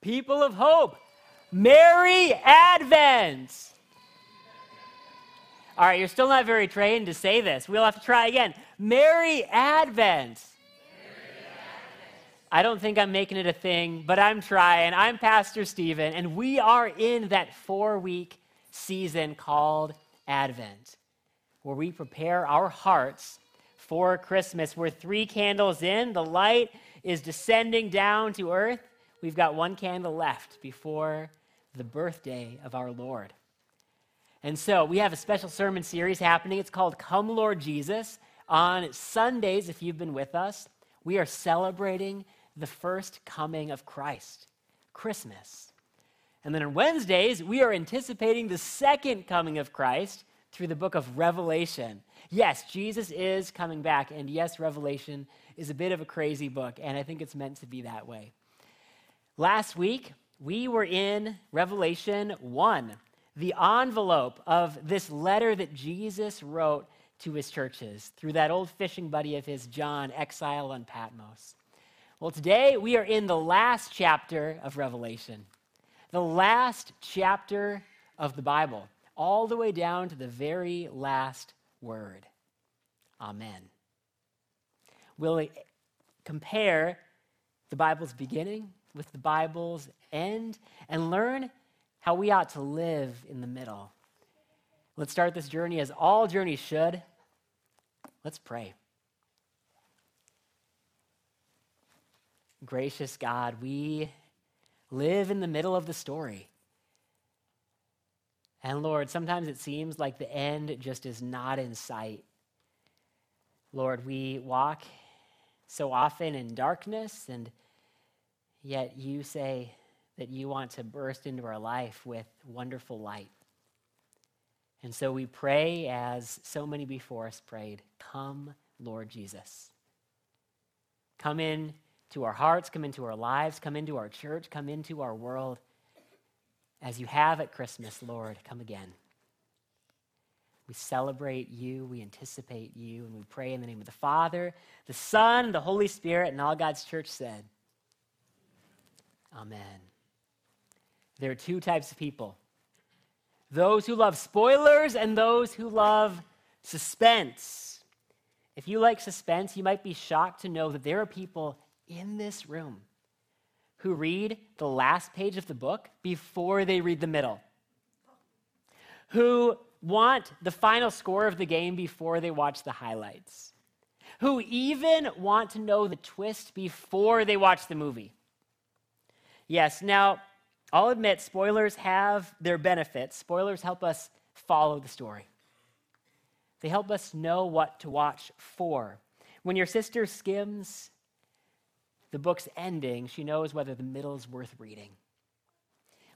People of hope, Merry Advent. All right, you're still not very trained to say this. We'll have to try again. Merry Advent. I don't think I'm making it a thing, but I'm trying. I'm Pastor Stephen, and we are in that four week season called Advent, where we prepare our hearts for Christmas. We're three candles in, the light is descending down to earth. We've got one candle left before the birthday of our Lord. And so we have a special sermon series happening. It's called Come Lord Jesus. On Sundays, if you've been with us, we are celebrating the first coming of Christ, Christmas. And then on Wednesdays, we are anticipating the second coming of Christ through the book of Revelation. Yes, Jesus is coming back, and yes, Revelation is a bit of a crazy book, and I think it's meant to be that way. Last week, we were in Revelation 1, the envelope of this letter that Jesus wrote to his churches through that old fishing buddy of his, John, exile on Patmos. Well, today we are in the last chapter of Revelation, the last chapter of the Bible, all the way down to the very last word. Amen. We'll compare the Bible's beginning with the Bible's end and learn how we ought to live in the middle. Let's start this journey as all journeys should. Let's pray. Gracious God, we live in the middle of the story. And Lord, sometimes it seems like the end just is not in sight. Lord, we walk so often in darkness, and yet you say that you want to burst into our life with wonderful light. And so we pray as so many before us prayed Come, Lord Jesus. Come in to our hearts, come into our lives, come into our church, come into our world. As you have at Christmas, Lord, come again. We celebrate you, we anticipate you, and we pray in the name of the Father, the Son, the Holy Spirit, and all God's church said. Amen. There are two types of people those who love spoilers and those who love suspense. If you like suspense, you might be shocked to know that there are people in this room who read the last page of the book before they read the middle, who want the final score of the game before they watch the highlights, who even want to know the twist before they watch the movie. Yes, now, I'll admit spoilers have their benefits. Spoilers help us follow the story, they help us know what to watch for. When your sister skims the book's ending, she knows whether the middle is worth reading.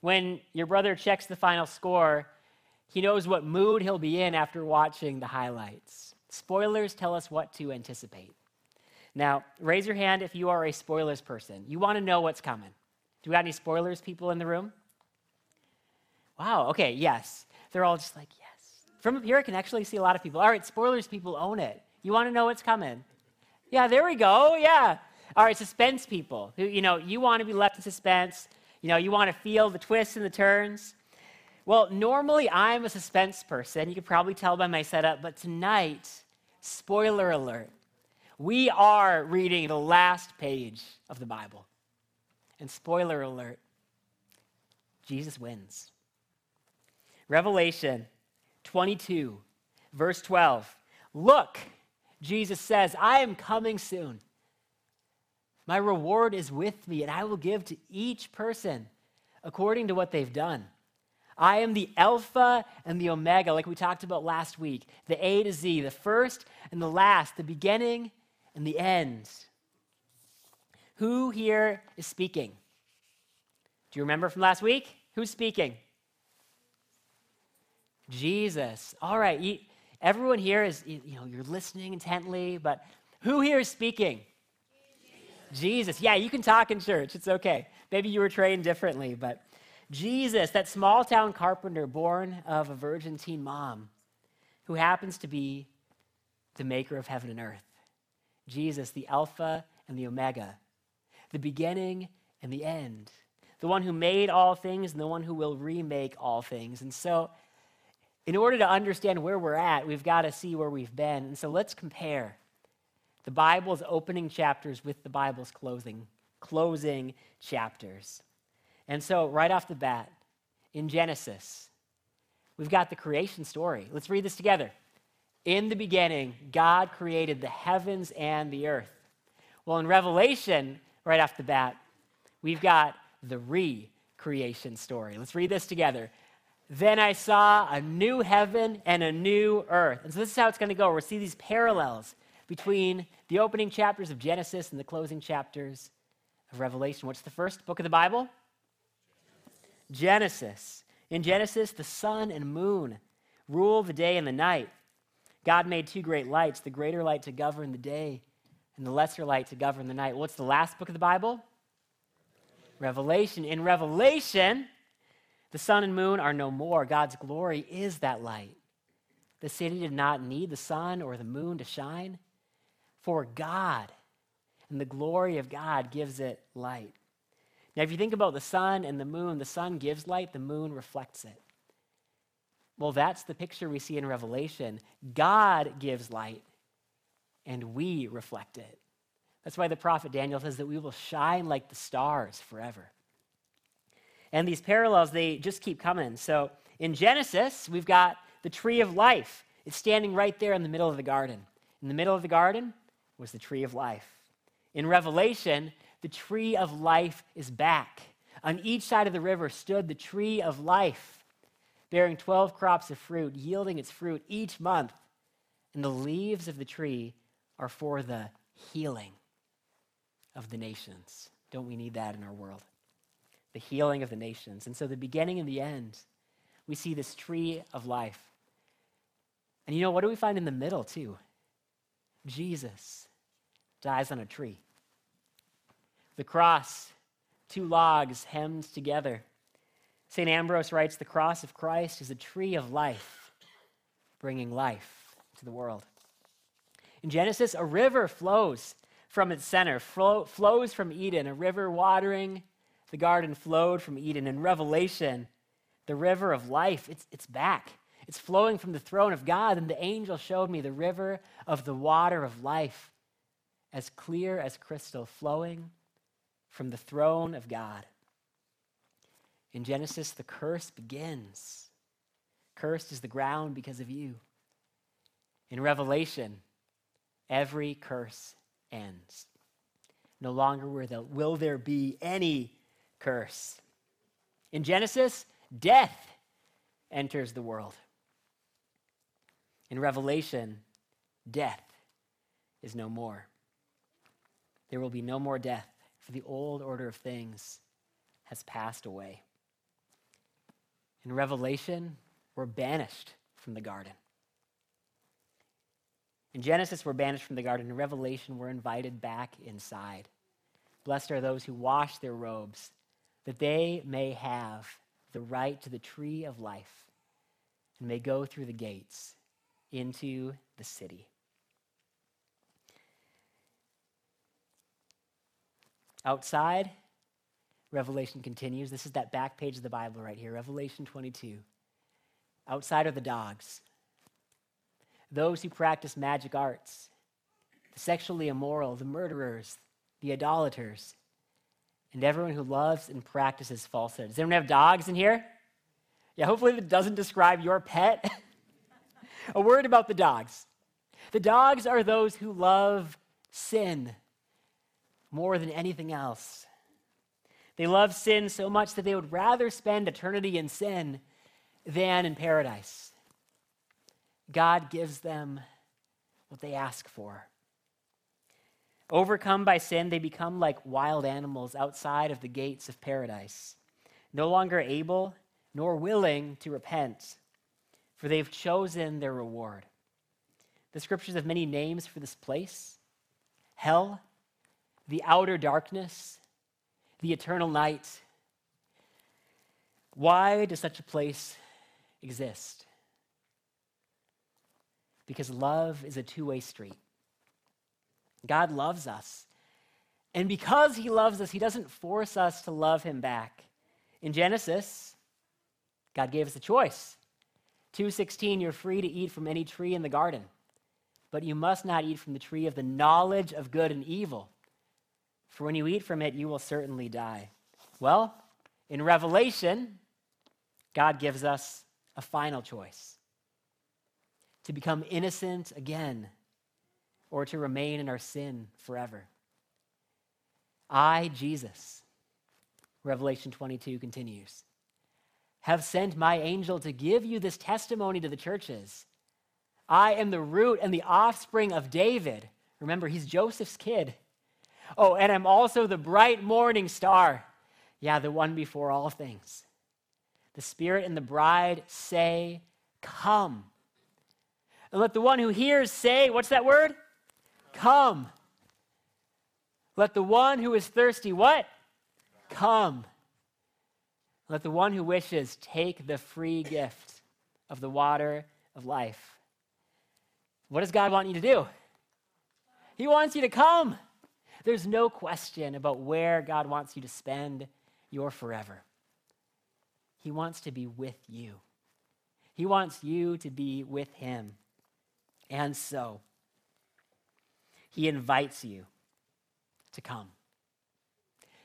When your brother checks the final score, he knows what mood he'll be in after watching the highlights. Spoilers tell us what to anticipate. Now, raise your hand if you are a spoilers person. You want to know what's coming. Do we got any spoilers people in the room? Wow, okay, yes. They're all just like, yes. From up here, I can actually see a lot of people. All right, spoilers people own it. You want to know what's coming? Yeah, there we go. Yeah. All right, suspense people you know, you want to be left in suspense. You know, you want to feel the twists and the turns. Well, normally I'm a suspense person. You can probably tell by my setup, but tonight, spoiler alert, we are reading the last page of the Bible. And spoiler alert, Jesus wins. Revelation 22, verse 12. Look, Jesus says, I am coming soon. My reward is with me, and I will give to each person according to what they've done. I am the Alpha and the Omega, like we talked about last week, the A to Z, the first and the last, the beginning and the end. Who here is speaking? Do you remember from last week? Who's speaking? Jesus. All right, you, everyone here is, you know, you're listening intently, but who here is speaking? Jesus. Yeah, you can talk in church. It's okay. Maybe you were trained differently, but Jesus, that small town carpenter born of a virgin teen mom who happens to be the maker of heaven and earth. Jesus, the Alpha and the Omega, the beginning and the end, the one who made all things and the one who will remake all things. And so, in order to understand where we're at, we've got to see where we've been. And so, let's compare the Bible's opening chapters with the Bible's closing closing chapters. And so, right off the bat, in Genesis, we've got the creation story. Let's read this together. In the beginning, God created the heavens and the earth. Well, in Revelation, right off the bat, we've got the re creation story. Let's read this together. Then I saw a new heaven and a new earth. And so this is how it's going to go. We'll see these parallels between the opening chapters of Genesis and the closing chapters of Revelation. What's the first book of the Bible? Genesis. In Genesis, the sun and moon rule the day and the night. God made two great lights the greater light to govern the day, and the lesser light to govern the night. What's the last book of the Bible? Revelation. In Revelation, the sun and moon are no more. God's glory is that light. The city did not need the sun or the moon to shine, for God and the glory of God gives it light. Now, if you think about the sun and the moon, the sun gives light, the moon reflects it. Well, that's the picture we see in Revelation. God gives light, and we reflect it. That's why the prophet Daniel says that we will shine like the stars forever. And these parallels, they just keep coming. So in Genesis, we've got the tree of life. It's standing right there in the middle of the garden. In the middle of the garden was the tree of life. In Revelation, the tree of life is back. On each side of the river stood the tree of life, bearing 12 crops of fruit, yielding its fruit each month. And the leaves of the tree are for the healing of the nations. Don't we need that in our world? The healing of the nations. And so, the beginning and the end, we see this tree of life. And you know, what do we find in the middle, too? Jesus dies on a tree. The cross, two logs hemmed together. St. Ambrose writes The cross of Christ is a tree of life, bringing life to the world. In Genesis, a river flows from its center, flow, flows from Eden, a river watering the garden flowed from Eden. In Revelation, the river of life, it's, it's back. It's flowing from the throne of God, and the angel showed me the river of the water of life, as clear as crystal, flowing from the throne of God. In Genesis, the curse begins. Cursed is the ground because of you. In Revelation, every curse ends. No longer will there be any curse. In Genesis, death enters the world. In Revelation, death is no more. There will be no more death for the old order of things has passed away. In Revelation, we're banished from the garden. In Genesis, we're banished from the garden. In Revelation, we're invited back inside. Blessed are those who wash their robes, that they may have the right to the tree of life and may go through the gates into the city. Outside, Revelation continues. This is that back page of the Bible right here, Revelation 22. Outside are the dogs, those who practice magic arts, the sexually immoral, the murderers, the idolaters, and everyone who loves and practices falsehood. Does anyone have dogs in here? Yeah, hopefully that doesn't describe your pet. A word about the dogs. The dogs are those who love sin more than anything else. They love sin so much that they would rather spend eternity in sin than in paradise. God gives them what they ask for. Overcome by sin, they become like wild animals outside of the gates of paradise, no longer able nor willing to repent, for they've chosen their reward. The scriptures have many names for this place hell, the outer darkness, the eternal night. Why does such a place exist? Because love is a two way street. God loves us. And because he loves us, he doesn't force us to love him back. In Genesis, God gave us a choice. 2:16 you're free to eat from any tree in the garden, but you must not eat from the tree of the knowledge of good and evil. For when you eat from it, you will certainly die. Well, in Revelation, God gives us a final choice to become innocent again or to remain in our sin forever. I, Jesus, Revelation 22 continues, have sent my angel to give you this testimony to the churches. I am the root and the offspring of David. Remember, he's Joseph's kid. Oh, and I'm also the bright morning star. Yeah, the one before all things. The Spirit and the bride say, Come. And let the one who hears say, What's that word? Come. Let the one who is thirsty, what? Come. Let the one who wishes take the free gift of the water of life. What does God want you to do? He wants you to come. There's no question about where God wants you to spend your forever. He wants to be with you. He wants you to be with Him. And so, He invites you to come,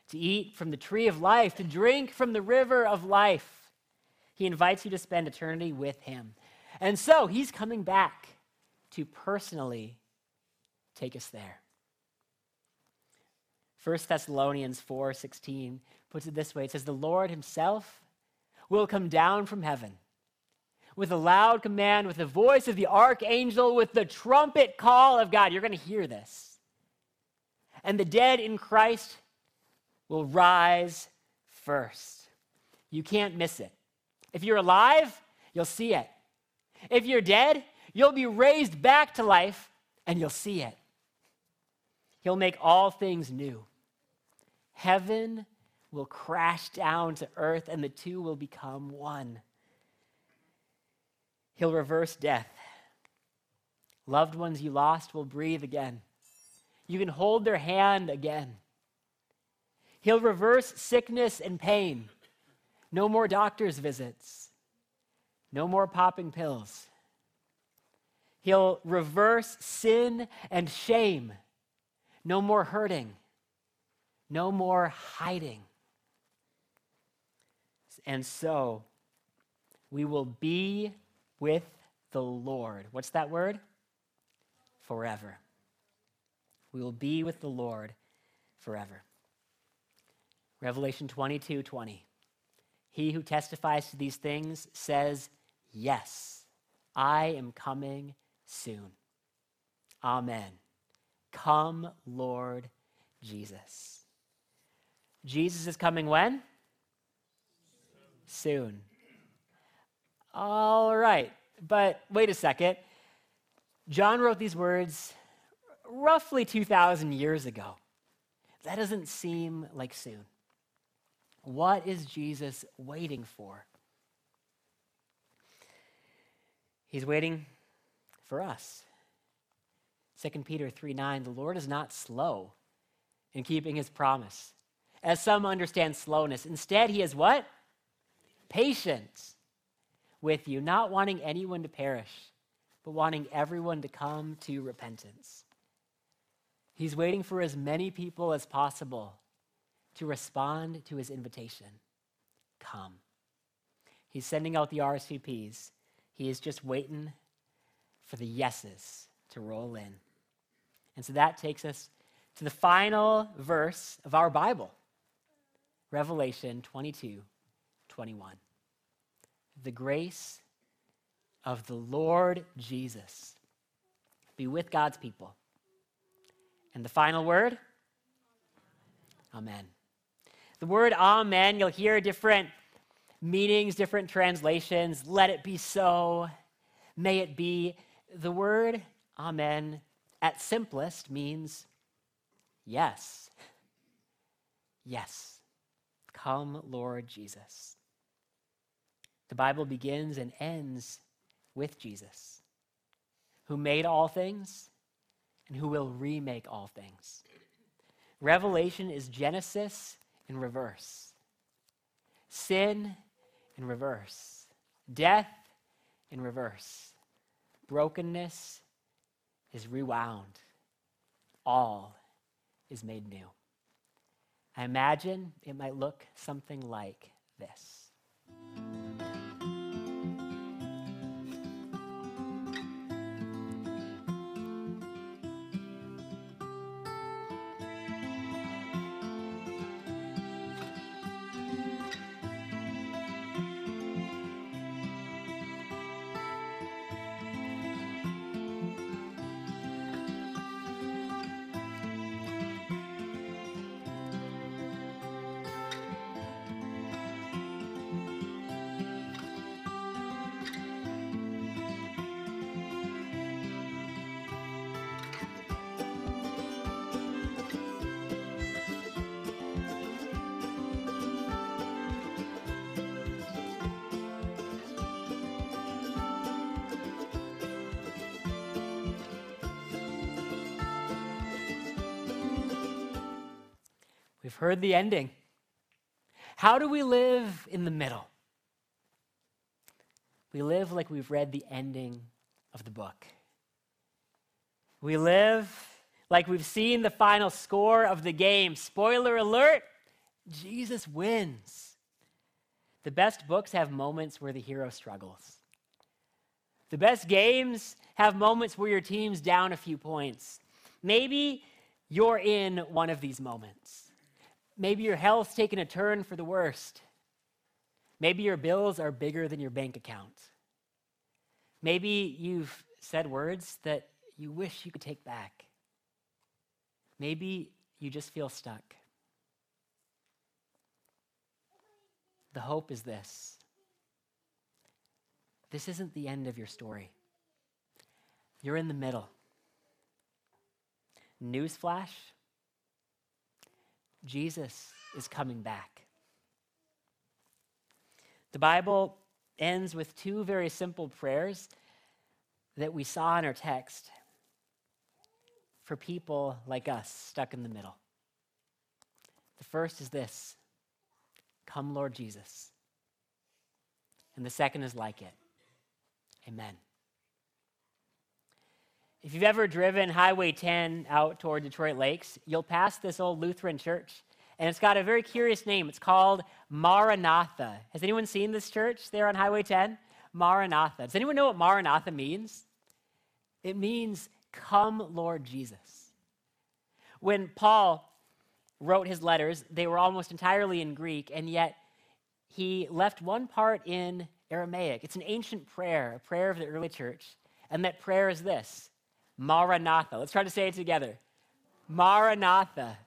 to eat from the tree of life, to drink from the river of life. He invites you to spend eternity with Him. And so, He's coming back to personally take us there. 1 Thessalonians 4:16 puts it this way. It says the Lord himself will come down from heaven with a loud command, with the voice of the archangel, with the trumpet call of God. You're going to hear this. And the dead in Christ will rise first. You can't miss it. If you're alive, you'll see it. If you're dead, you'll be raised back to life and you'll see it. He'll make all things new. Heaven will crash down to earth and the two will become one. He'll reverse death. Loved ones you lost will breathe again. You can hold their hand again. He'll reverse sickness and pain. No more doctor's visits. No more popping pills. He'll reverse sin and shame. No more hurting. No more hiding. And so we will be with the Lord. What's that word? Forever. We will be with the Lord forever. Revelation 22 20. He who testifies to these things says, Yes, I am coming soon. Amen. Come, Lord Jesus. Jesus is coming when? Soon. All right, but wait a second. John wrote these words roughly 2,000 years ago. That doesn't seem like soon. What is Jesus waiting for? He's waiting for us. 2 Peter 3 9, the Lord is not slow in keeping his promise, as some understand slowness. Instead, he is what? Patient with you, not wanting anyone to perish, but wanting everyone to come to repentance. He's waiting for as many people as possible to respond to his invitation. Come. He's sending out the RSVPs. He is just waiting for the yeses to roll in. And so that takes us to the final verse of our Bible Revelation 22 21. The grace of the Lord Jesus be with God's people. And the final word? Amen. The word amen, you'll hear different meanings, different translations. Let it be so. May it be. The word amen at simplest means yes. Yes. Come, Lord Jesus. The Bible begins and ends with Jesus, who made all things and who will remake all things. Revelation is Genesis in reverse. sin in reverse, death in reverse, brokenness is rewound, all is made new. I imagine it might look something like this. Heard the ending. How do we live in the middle? We live like we've read the ending of the book. We live like we've seen the final score of the game. Spoiler alert Jesus wins. The best books have moments where the hero struggles. The best games have moments where your team's down a few points. Maybe you're in one of these moments. Maybe your health's taken a turn for the worst. Maybe your bills are bigger than your bank account. Maybe you've said words that you wish you could take back. Maybe you just feel stuck. The hope is this this isn't the end of your story. You're in the middle. Newsflash Jesus is coming back. The Bible ends with two very simple prayers that we saw in our text for people like us stuck in the middle. The first is this Come, Lord Jesus. And the second is like it Amen. If you've ever driven Highway 10 out toward Detroit Lakes, you'll pass this old Lutheran church. And it's got a very curious name. It's called Maranatha. Has anyone seen this church there on Highway 10? Maranatha. Does anyone know what Maranatha means? It means, Come, Lord Jesus. When Paul wrote his letters, they were almost entirely in Greek, and yet he left one part in Aramaic. It's an ancient prayer, a prayer of the early church. And that prayer is this Maranatha. Let's try to say it together. Maranatha.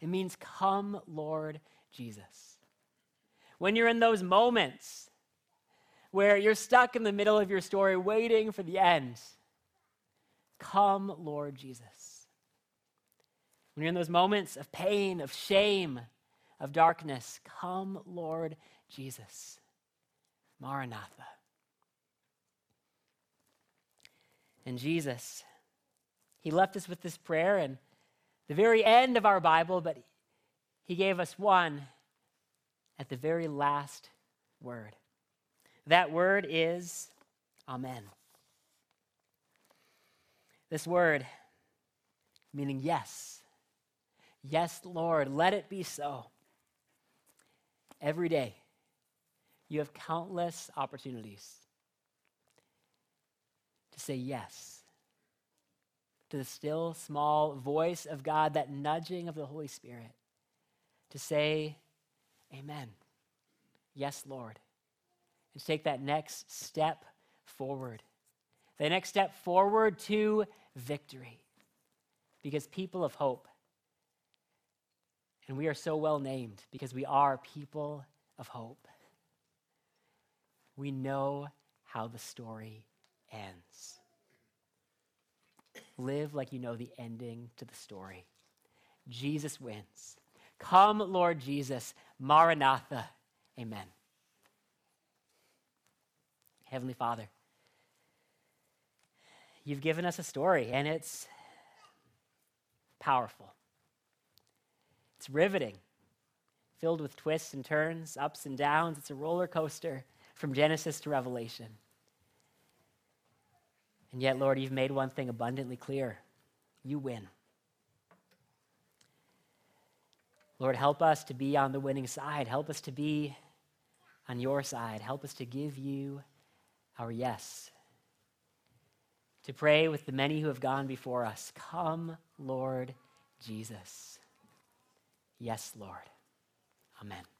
It means, Come, Lord Jesus. When you're in those moments where you're stuck in the middle of your story waiting for the end, come, Lord Jesus. When you're in those moments of pain, of shame, of darkness, come, Lord Jesus. Maranatha. And Jesus, He left us with this prayer and the very end of our Bible, but He gave us one at the very last word. That word is Amen. This word meaning yes. Yes, Lord, let it be so. Every day, you have countless opportunities to say yes to the still small voice of God, that nudging of the Holy Spirit, to say, Amen. Yes, Lord. And to take that next step forward. The next step forward to victory. Because people of hope, and we are so well named because we are people of hope. We know how the story ends. Live like you know the ending to the story. Jesus wins. Come, Lord Jesus. Maranatha. Amen. Heavenly Father, you've given us a story, and it's powerful, it's riveting, filled with twists and turns, ups and downs. It's a roller coaster from Genesis to Revelation. And yet, Lord, you've made one thing abundantly clear you win. Lord, help us to be on the winning side. Help us to be on your side. Help us to give you our yes. To pray with the many who have gone before us Come, Lord Jesus. Yes, Lord. Amen.